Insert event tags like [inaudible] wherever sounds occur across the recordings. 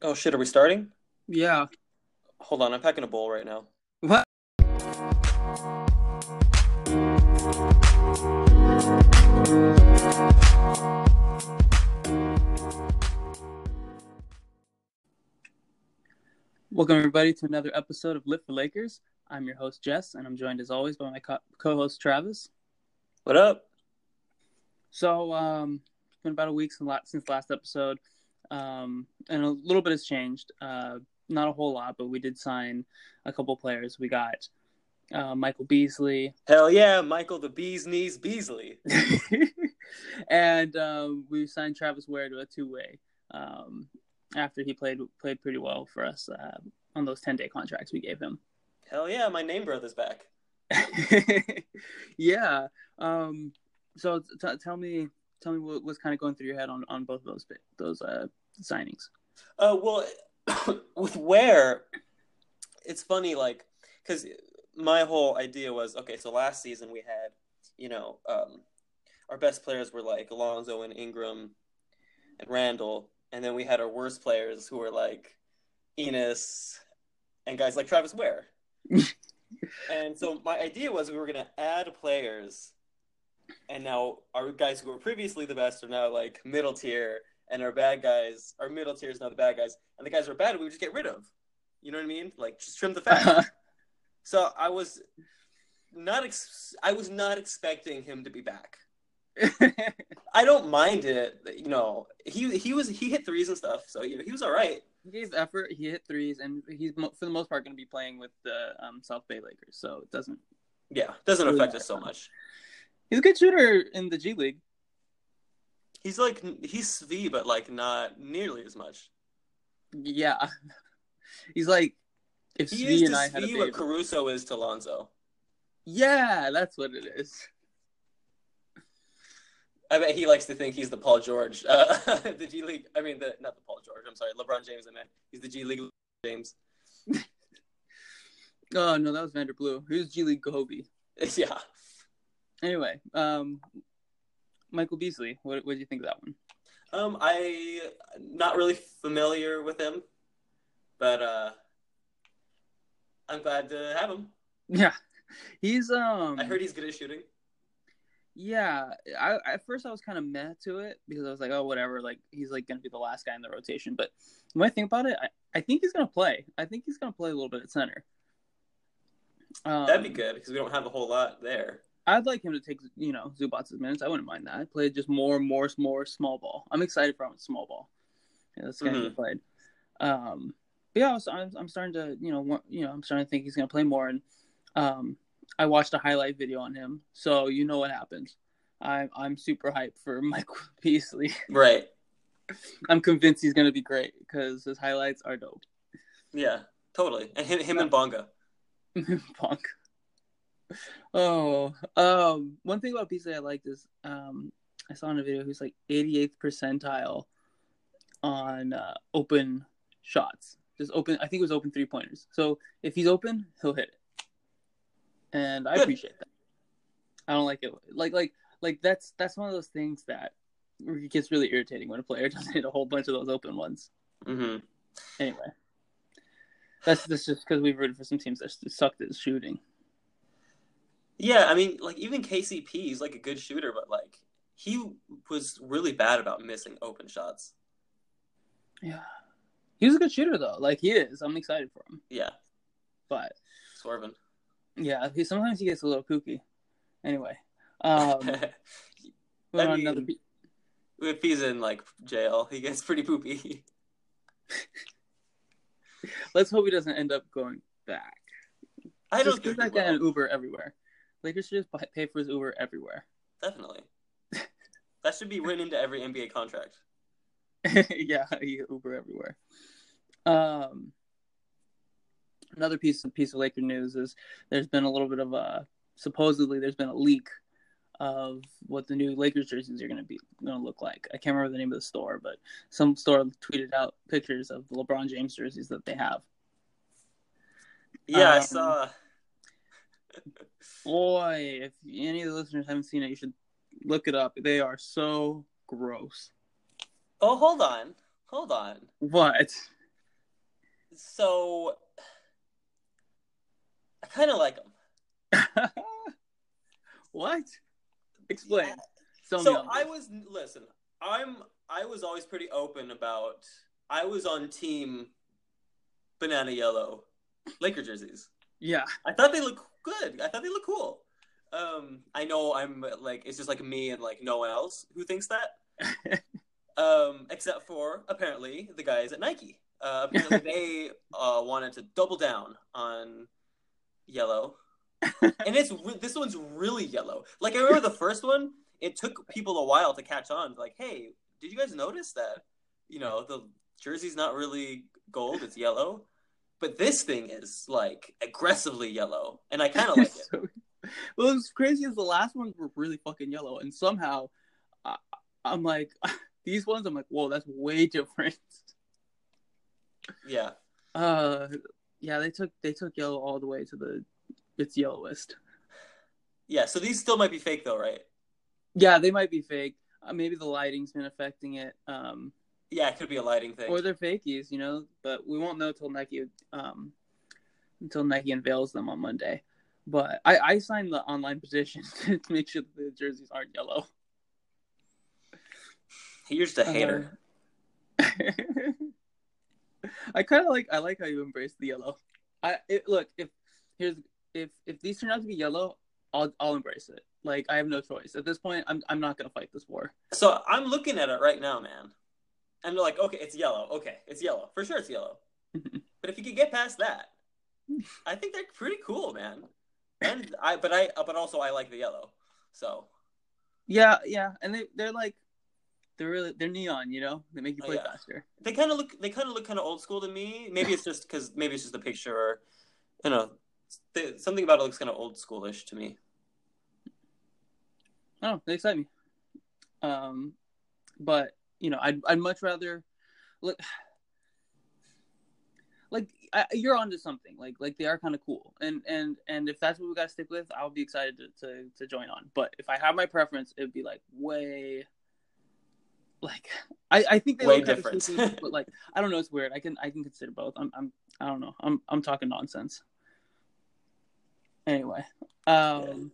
Oh shit, are we starting? Yeah. Hold on, I'm packing a bowl right now. What? Welcome everybody to another episode of Lit for Lakers. I'm your host Jess, and I'm joined as always by my co- co-host Travis. What up? So, um, it's been about a week since la- since last episode, um, and a little bit has changed. Uh, not a whole lot, but we did sign a couple players. We got uh, Michael Beasley, Hell yeah, Michael the Bee's Knees Beasley. [laughs] and um, we signed Travis Wear to a two way um, after he played played pretty well for us uh, on those ten day contracts we gave him. Hell yeah, my name brother's back. [laughs] yeah. Um, so t- tell me, tell me what was kind of going through your head on, on both of those those uh, signings. Uh, well, [coughs] with Wear, it's funny, like, because my whole idea was okay. So last season we had, you know, um, our best players were like Alonzo and Ingram and Randall, and then we had our worst players who were like Ennis and guys like Travis Wear. [laughs] and so my idea was we were going to add players, and now our guys who were previously the best are now like middle tier, and our bad guys, our middle tier is now the bad guys, and the guys who are bad we would just get rid of. You know what I mean? Like just trim the fat. so I was not ex- I was not expecting him to be back. [laughs] I don't mind it. You know, he he was he hit threes and stuff, so you know he was all right. he gave effort. He hit threes, and he's mo- for the most part going to be playing with the um, South Bay Lakers. So it doesn't. Yeah, doesn't Really affect us so much. He's a good shooter in the G League. He's like he's Svi, but like not nearly as much. Yeah, [laughs] he's like if He Svi is and I had a Svi baby. what Caruso is to Lonzo. Yeah, that's what it is. I bet he likes to think he's the Paul George, uh, [laughs] the G League. I mean, the not the Paul George. I'm sorry, LeBron James. I meant he's the G League James. [laughs] Oh no, that was Vander Blue. Who's G League Kobe? yeah. Anyway, um, Michael Beasley. What what do you think of that one? Um, I not really familiar with him, but uh, I'm glad to have him. Yeah, he's um. I heard he's good at shooting. Yeah, I at first I was kind of meh to it because I was like, oh, whatever. Like he's like gonna be the last guy in the rotation. But when I think about it, I, I think he's gonna play. I think he's gonna play a little bit at center. Um, That'd be good because we don't have a whole lot there. I'd like him to take you know Zubac's minutes. I wouldn't mind that. Play just more, more, more small ball. I'm excited for him with small ball. Yeah, that's gonna Mhm. get played. Um, but yeah, was, I'm, I'm starting to you know want, you know I'm starting to think he's gonna play more. And um, I watched a highlight video on him, so you know what happens. I'm I'm super hyped for [laughs] Michael Beasley. Right. [laughs] I'm convinced he's gonna be great because his highlights are dope. Yeah. Totally. And him, him and Bonga. [laughs] Punk. Oh, um, one thing about Beasley I liked is um, I saw in a video he's like 88th percentile on uh, open shots. Just open. I think it was open three pointers. So if he's open, he'll hit it, and I Good. appreciate that. I don't like it. Like like like that's that's one of those things that it gets really irritating when a player [laughs] doesn't hit a whole bunch of those open ones. hmm Anyway, that's that's just because we've rooted for some teams that sucked at shooting. Yeah, I mean, like even KCP, he's like a good shooter, but like he was really bad about missing open shots. Yeah. He was a good shooter though. Like he is. I'm excited for him. Yeah, But swerving. yeah, he sometimes he gets a little kooky. Anyway. Um [laughs] [laughs] on mean- another pe- if he's in like jail, he gets pretty poopy. [laughs] let's hope he doesn't end up going back. I don't just think that guy an Uber everywhere. Lakers should just pay for his Uber everywhere. Definitely. [laughs] that should be written into every NBA contract. [laughs] yeah, [laughs] Uber everywhere. Um another piece of piece of Laker news is there's been a little bit of a supposedly there's been a leak of what the new Lakers jerseys are going to be going to look like. I can't remember the name of the store, but some store tweeted out pictures of the LeBron James jerseys that they have. Yeah, I Um, saw. Boy, if any of the listeners haven't seen it, you should look it up. They are so gross. Oh, hold on, hold on. What? so I kind of like them. [laughs] what? Explain. Yeah. So I was listen. I'm I was always pretty open about. I was on team banana yellow Laker jerseys. Yeah. I thought they look good. I thought they look cool. Um, I know I'm like it's just like me and like no one else who thinks that. [laughs] um, except for apparently the guys at Nike. Uh, apparently they [laughs] uh, wanted to double down on yellow, and it's re- this one's really yellow. Like I remember the first one, it took people a while to catch on. Like, hey, did you guys notice that? You know, the jersey's not really gold; it's yellow. But this thing is like aggressively yellow, and I [laughs] kind of like it. So- [laughs] well, what's crazy as the last ones were really fucking yellow, and somehow I, I'm like, [laughs] these ones, I'm like, whoa, that's way different. Yeah, Uh, yeah, they took they took yellow all the way to the its yellowest. yeah. So these still might be fake, though, right? Yeah, they might be fake. Uh, maybe the lighting's been affecting it. Um, Yeah, it could be a lighting thing. or they're fakies, you know. But we won't know till Nike, um, until Nike unveils them on Monday. But I, I signed the online [laughs] petition [laughs] to make sure that the jerseys aren't yellow. You're just a hater. [laughs] I kind of like I like how you embrace the yellow. I it, look if here's if if these turn out to be yellow, I'll I'll embrace it. Like I have no choice at this point. I'm I'm not gonna fight this war. So I'm looking at it right now, man. And they're like, okay, it's yellow. Okay, it's yellow. For sure it's yellow. [laughs] but if you could get past that, I think they're pretty cool, man. And I but I but also I like the yellow. So Yeah, yeah, and they they're like they're really they're neon. You know, they make you Oh, play yeah. faster. they kind of look they kind of look kind of old school to me. Maybe it's just cuz maybe it's just the picture or you know, th- something about it looks kind of old schoolish to me. Oh, they excite me. Um, but you know, I'd I'd much rather look [sighs] like I, you're onto something. Like like they are kind of cool, and and and if that's what we got to stick with, I'll be excited to, to to join on. But if I have my preference, it'd be like way. Like [laughs] I, I think they Way different. but like [laughs] I don't know, it's weird. I can I can consider both. I'm I'm I don't know. I'm I'm talking nonsense. Anyway, um,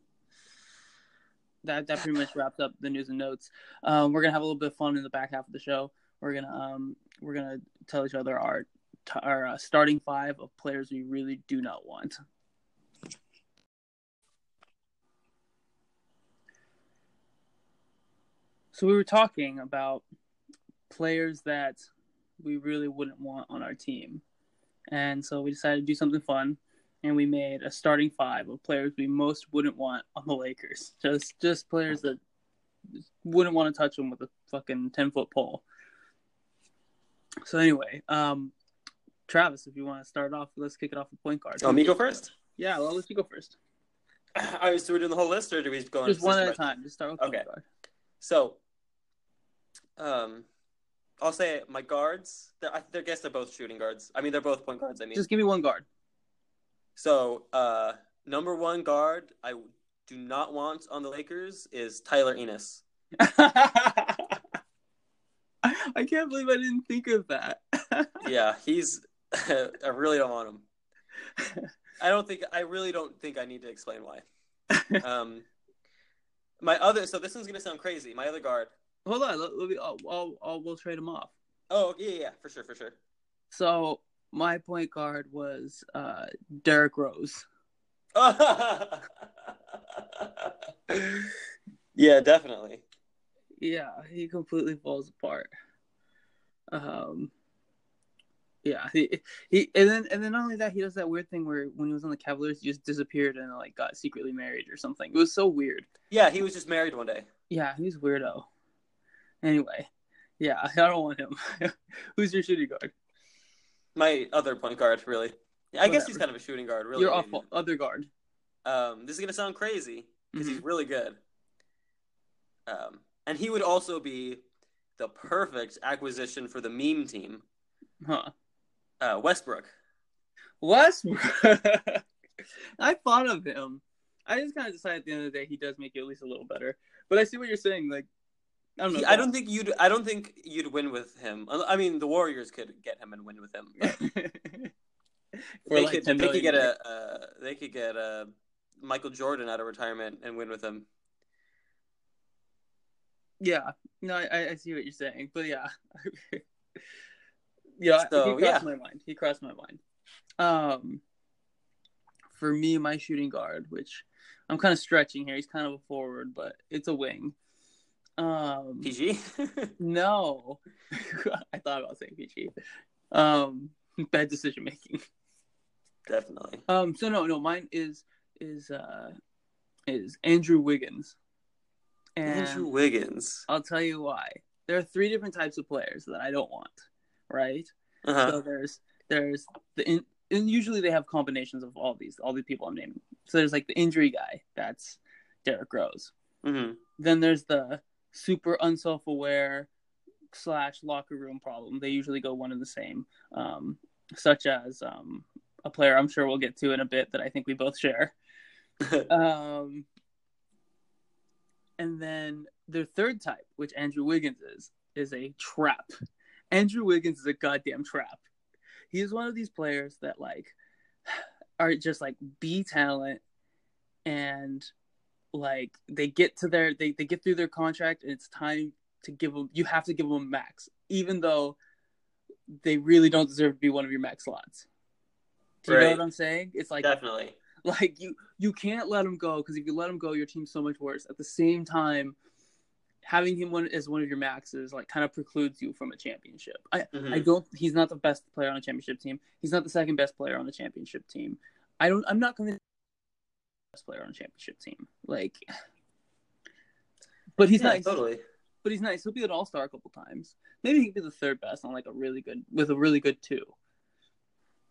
that that pretty much wraps up the news and notes. Um, we're gonna have a little bit of fun in the back half of the show. We're gonna um, we're gonna tell each other our our uh, starting five of players we really do not want. So we were talking about players that we really wouldn't want on our team, and so we decided to do something fun and we made a starting five of players we most wouldn't want on the Lakers. Just just players that wouldn't want to touch them with a fucking ten foot pole. So anyway, um, Travis, if you want to start off, let's kick it off with point guard. Oh, me go first? Yeah, well, let's you go first. I was doing the whole list, or do we go on Just one at a time. Just start with Okay. point guard. So, um, I'll say my guards. They're- I guess they're both shooting guards. I mean, they're both point guards. I mean, Just give me one guard. So uh, number one guard I do not want on the Lakers is Tyler Ennis. [laughs] I can't believe I didn't think of that. [laughs] Yeah, he's. [laughs] I really don't want him. I don't think. I really don't think I need to explain why. Um, my other. So this one's gonna sound crazy. My other guard. Hold on, let, let me. I'll, I'll, I'll, we'll trade him off. Oh yeah, yeah, yeah, for sure, for sure. So my point guard was uh, Derrick Rose. [laughs] yeah, definitely. Yeah, he completely falls apart. Um, yeah, he, he and then and then not only that, he does that weird thing where when he was on the Cavaliers, he just disappeared and like got secretly married or something. It was so weird. Yeah, he was just married one day. Yeah, he's weirdo. Anyway, yeah, I don't want him. [laughs] Who's your shooting guard? My other point guard, really. I guess he's kind of a shooting guard, really. Your awful other guard. Um, this is gonna sound crazy because Mhm. he's really good. Um, and he would also be the perfect acquisition for the meme team, Huh. uh, Westbrook. Westbrook. [laughs] I thought of him. I just kind of decided at the end of the day he does make it at least a little better. But I see what you're saying. Like, I don't know. I don't think you'd. I don't think you'd win with him. I mean, the Warriors could get him and win with him. [laughs] [laughs] they like could they could get a uh, they could get a Michael Jordan out of retirement and win with him. Yeah, no, I, I see what you're saying, but yeah, [laughs] yeah, So, he crossed yeah. my mind. He crossed my mind. Um, for me, my shooting guard, which I'm kind of stretching here, he's kind of a forward, but it's a wing. Um, PG. [laughs] no, [laughs] I thought about saying PG. Um, [laughs] bad decision making. Definitely. Um, so no, no, mine is is uh is Andrew Wiggins, and Andrew Wiggins. I'll tell you why. There are three different types of players that I don't want, right? Uh-huh. So there's there's the in, and usually they have combinations of all these all these people I'm naming. So there's like the injury guy, that's Derrick Rose. hmm Then there's the super unself-aware slash locker room problem. They usually go one and the same, um, such as um, a player I'm sure we'll get to in a bit that I think we both share. [laughs] Um, and then the third type, which Andrew Wiggins is, is a trap. Andrew Wiggins is a goddamn trap. He is one of these players that like [sighs] are just like B talent and like they get to their they, they get through their contract and it's time to give them you have to give them a max even though they really don't deserve to be one of your max slots. Do you know what I'm saying? It's like Definitely. like you you can't let him go because if you let him go, your team's so much worse. At the same time, having him one as one of your maxes like kind of precludes you from a championship. I Mhm. I don't. He's not the best player on a championship team. He's not the second best player on the championship team. I don't. I'm not convinced. Best player on championship team, like, but he's yeah, nice. Totally. But he's nice. He'll be an all star a couple times. Maybe he could be the third best on like a really good with a really good two.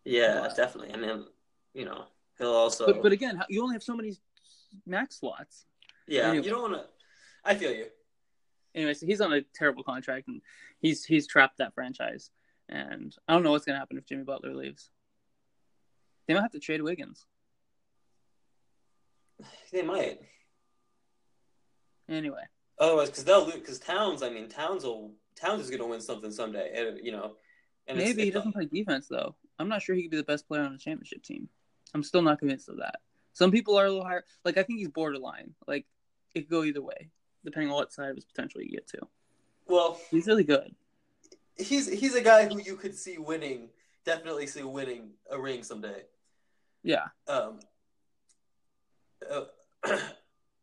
Yeah, Wow. definitely. And then, you know, he'll also. But but again, you only have so many max slots. yeah, anyway. you don't want to. I feel you. anyway, so he's on a terrible contract and he's he's trapped that franchise. And I don't know what's gonna happen if Jimmy Butler leaves. They might have to trade Wiggins. They might. Anyway, Otherwise, because they'll lose. Because Towns, I mean, Towns will. Towns is going to win something someday. And, you know. And it's- maybe he doesn't play defense though. I'm not sure he could be the best player on a championship team. I'm still not convinced of that. Some people are a little higher. Like I think he's borderline. Like it could go either way, depending on what side of his potential you get to. Well, He's really good. he's he's a guy who you could see winning. Definitely see winning a ring someday. Yeah. Um. Uh, [clears throat]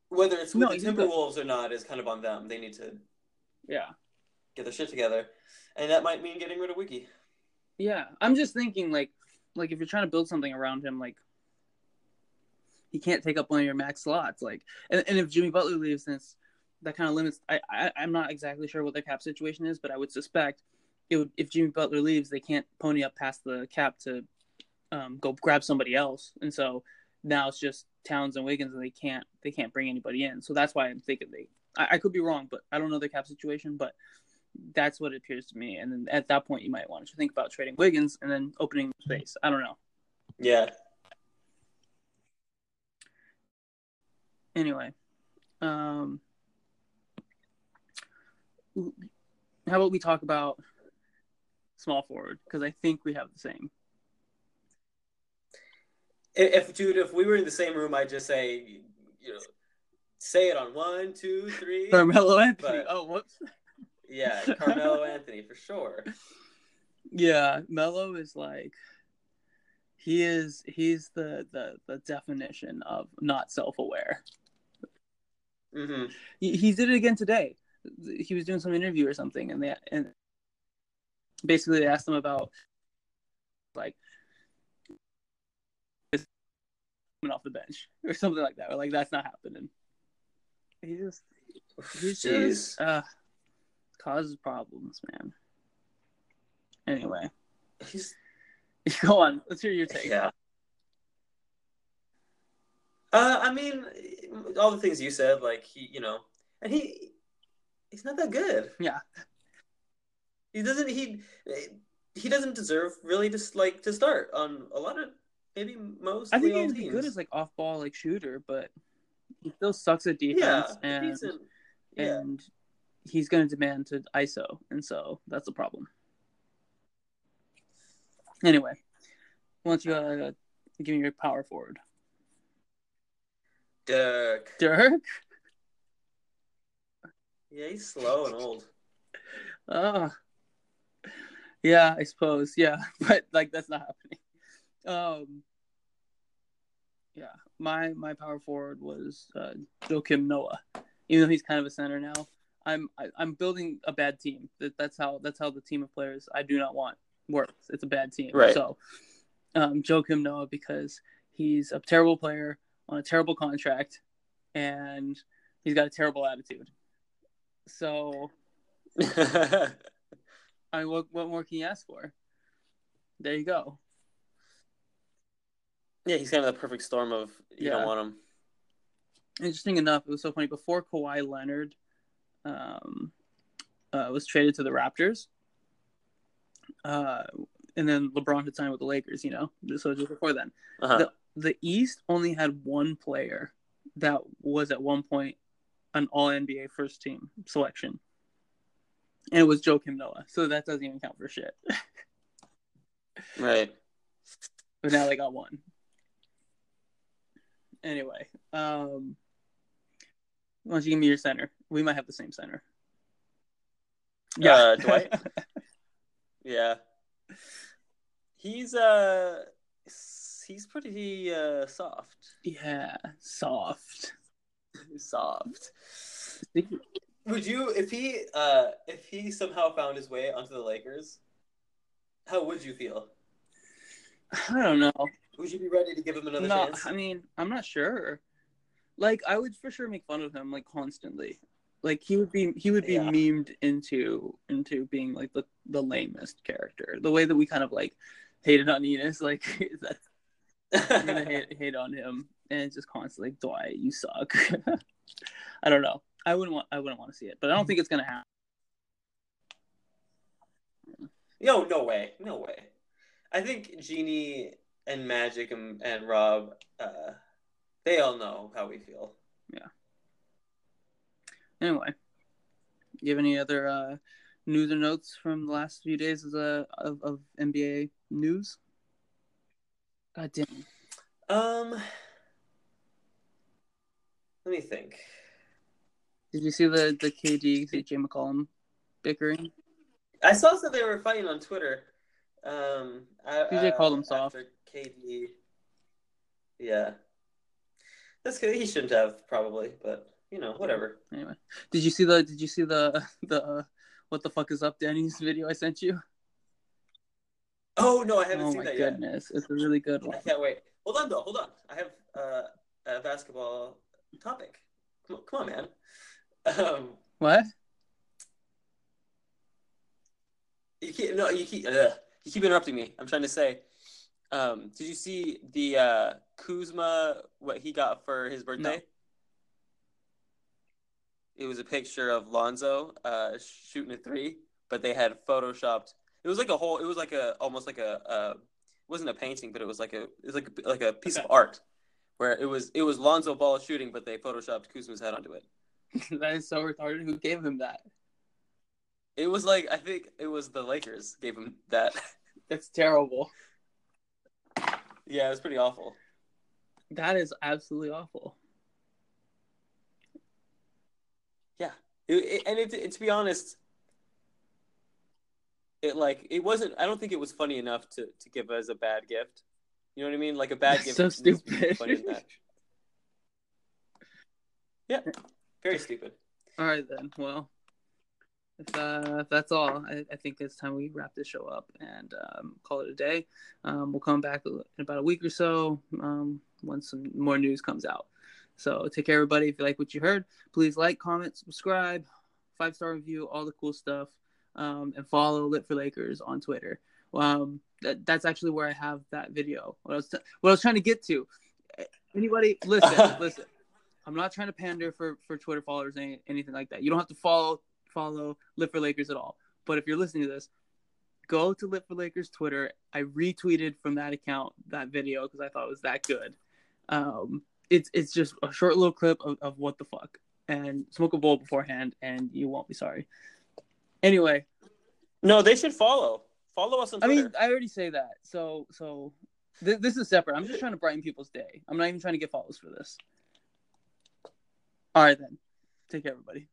whether it's with No, the. Timberwolves or not is kind of on them. They need to Yeah. get their shit together, and that might mean getting rid of Wiki. Yeah, I'm just thinking like like if you're trying to build something around him, like he can't take up one of your max slots. Like, and, and if Jimmy Butler leaves, then that kind of limits. I, I I'm not exactly sure what their cap situation is, but I would suspect it would if Jimmy Butler leaves, they can't pony up past the cap to um, go grab somebody else, and so now it's just Towns and Wiggins, and they can't they can't bring anybody in. So that's why I'm thinking they. I, I could be wrong, but I don't know the cap situation, but that's what it appears to me. And then at that point, you might want to think about trading Wiggins and then opening space. I don't know. Yeah. Anyway, um, how about we talk about small forward because I think we have the same. If, dude, if we were in the same room, I'd just say, you know, say it on one, two, three. Carmelo Anthony. But- oh, whoops. Yeah, Carmelo Anthony for sure. Yeah, Melo is like he is he's the the the definition of not self aware. hmm he, he did it again today. He was doing some interview or something, and they and basically they asked him about like his coming off the bench [laughs] or something like that, or like that's not happening. He just he's Jeez. just uh, causes problems, man. Anyway, He's [laughs] go on. Let's hear your take. yeah. Uh, I mean, all the things you said, like he, you know, and he, he's not that good. Yeah. He doesn't. He he doesn't deserve really just like to start on a lot of maybe most. I think he'd be good as like off ball like shooter, but he still sucks at yeah, defense and decent. Yeah, and he's going to demand to ISO, and so that's the problem. Anyway, Why don't you uh, give me your power forward? Dirk. Dirk. Yeah, he's slow and old. Ah. yeah, I suppose. Yeah, [laughs] but like that's not happening. Um. Yeah, my my power forward was uh, Joakim Noah, even though he's kind of a center now. I'm I, am i am building a bad team. That that's how that's how the team of players I do not want works. It's a bad team. Right. So, um, Joakim Noah because he's a terrible player on a terrible contract, and he's got a terrible attitude. So, [laughs] I mean, what what more can you ask for? There you go. Yeah, he's kind of the perfect storm of you Yeah. don't want him. Interesting enough, it was so funny. Before Kawhi Leonard um, uh, was traded to the Raptors, uh, and then LeBron had signed with the Lakers, you know, so just before then, Uh-huh. the the East only had one player that was at one point an All NBA first team selection, and it was Joakim Noah. So that doesn't even count for shit. [laughs] Right. but now they got one. Anyway, um, why don't you give me your center? We might have the same center. Uh, Dwight? [laughs] Yeah. He's uh he's pretty uh soft. yeah, soft. soft. Would you if he uh if he somehow found his way onto the Lakers, how would you feel? I don't know. Would you be ready to give him another No, chance? I mean, I'm not sure. Like, I would for sure make fun of him like constantly. Like he would be, he would be Yeah. memed into into being like the the lamest character. The way that we kind of like hated on Ennis, like [laughs] that's we're gonna hate, [laughs] hate on him, and just constantly Dwight, you suck. [laughs] I don't know. I wouldn't want. I wouldn't want to see it, but I don't think it's gonna happen. No, no way, no way. I think Jeanie and Magic and, and Rob, uh, they all know how we feel. Yeah. Anyway, you have any other uh, news or notes from the last few days of, the, of, of NBA news? God damn. Um, let me think. Did you see the the KD CJ McCollum bickering? I saw that they were fighting on Twitter. Um, I, CJ uh, called him soft. after KD. Yeah, that's good. He shouldn't have probably, but you know, whatever. Anyway, did you see the did you see the [laughs] the uh, what the fuck is up Danny's video I sent you? Oh no, I haven't Oh seen that yet. goodness, it's a really good one. I can't wait. Hold on though. Hold on. I have uh, a basketball topic. Come on, come on man. Um, What? you keep no, you keep ugh, you keep interrupting me. I'm trying to say. Um, did you see the uh, Kuzma what he got for his birthday? It was a picture of Lonzo uh, shooting a three, but they had photoshopped. It was like a whole. It was like a almost like a. Uh, it wasn't a painting, but it was like a. It was like a, like a piece Okay. of art, where it was it was Lonzo Ball shooting, but they photoshopped Kuzma's head onto it. [laughs] that is so retarded. Who gave him that? It was like I think it was the Lakers gave him that. [laughs] That's terrible. Yeah, it was pretty awful. That is absolutely awful. It, it, and it, it, to be honest, it like it wasn't. I don't think it was funny enough to to give as a bad gift. You know what I mean? Like a bad That's gift. so needs to be stupid. Yeah, very stupid. All right then. Well, uh, if that's all, I, I think it's time we wrap this show up and um, call it a day. Um, we'll come back in about a week or so um, when some more news comes out. So take care, everybody. If you like what you heard, please like, comment, subscribe, five star review, all the cool stuff, um, and follow Lit for Lakers on Twitter. Um, that, that's actually where I have that video. What I was, what I was trying to get to. Anybody, listen, [laughs] listen. I'm not trying to pander for for Twitter followers or anything like that. You don't have to follow follow Lit for Lakers at all. But if you're listening to this, go to Lit for Lakers Twitter. I retweeted from that account that video because I thought it was that good. Um, it's it's just a short little clip of, of what the fuck and smoke a bowl beforehand and you won't be sorry. Anyway, No, they should follow. Follow us on Twitter. I mean I already say that. So so Th- this is separate. I'm just trying to brighten people's day. I'm not even trying to get follows for this. All right then. Take care, everybody.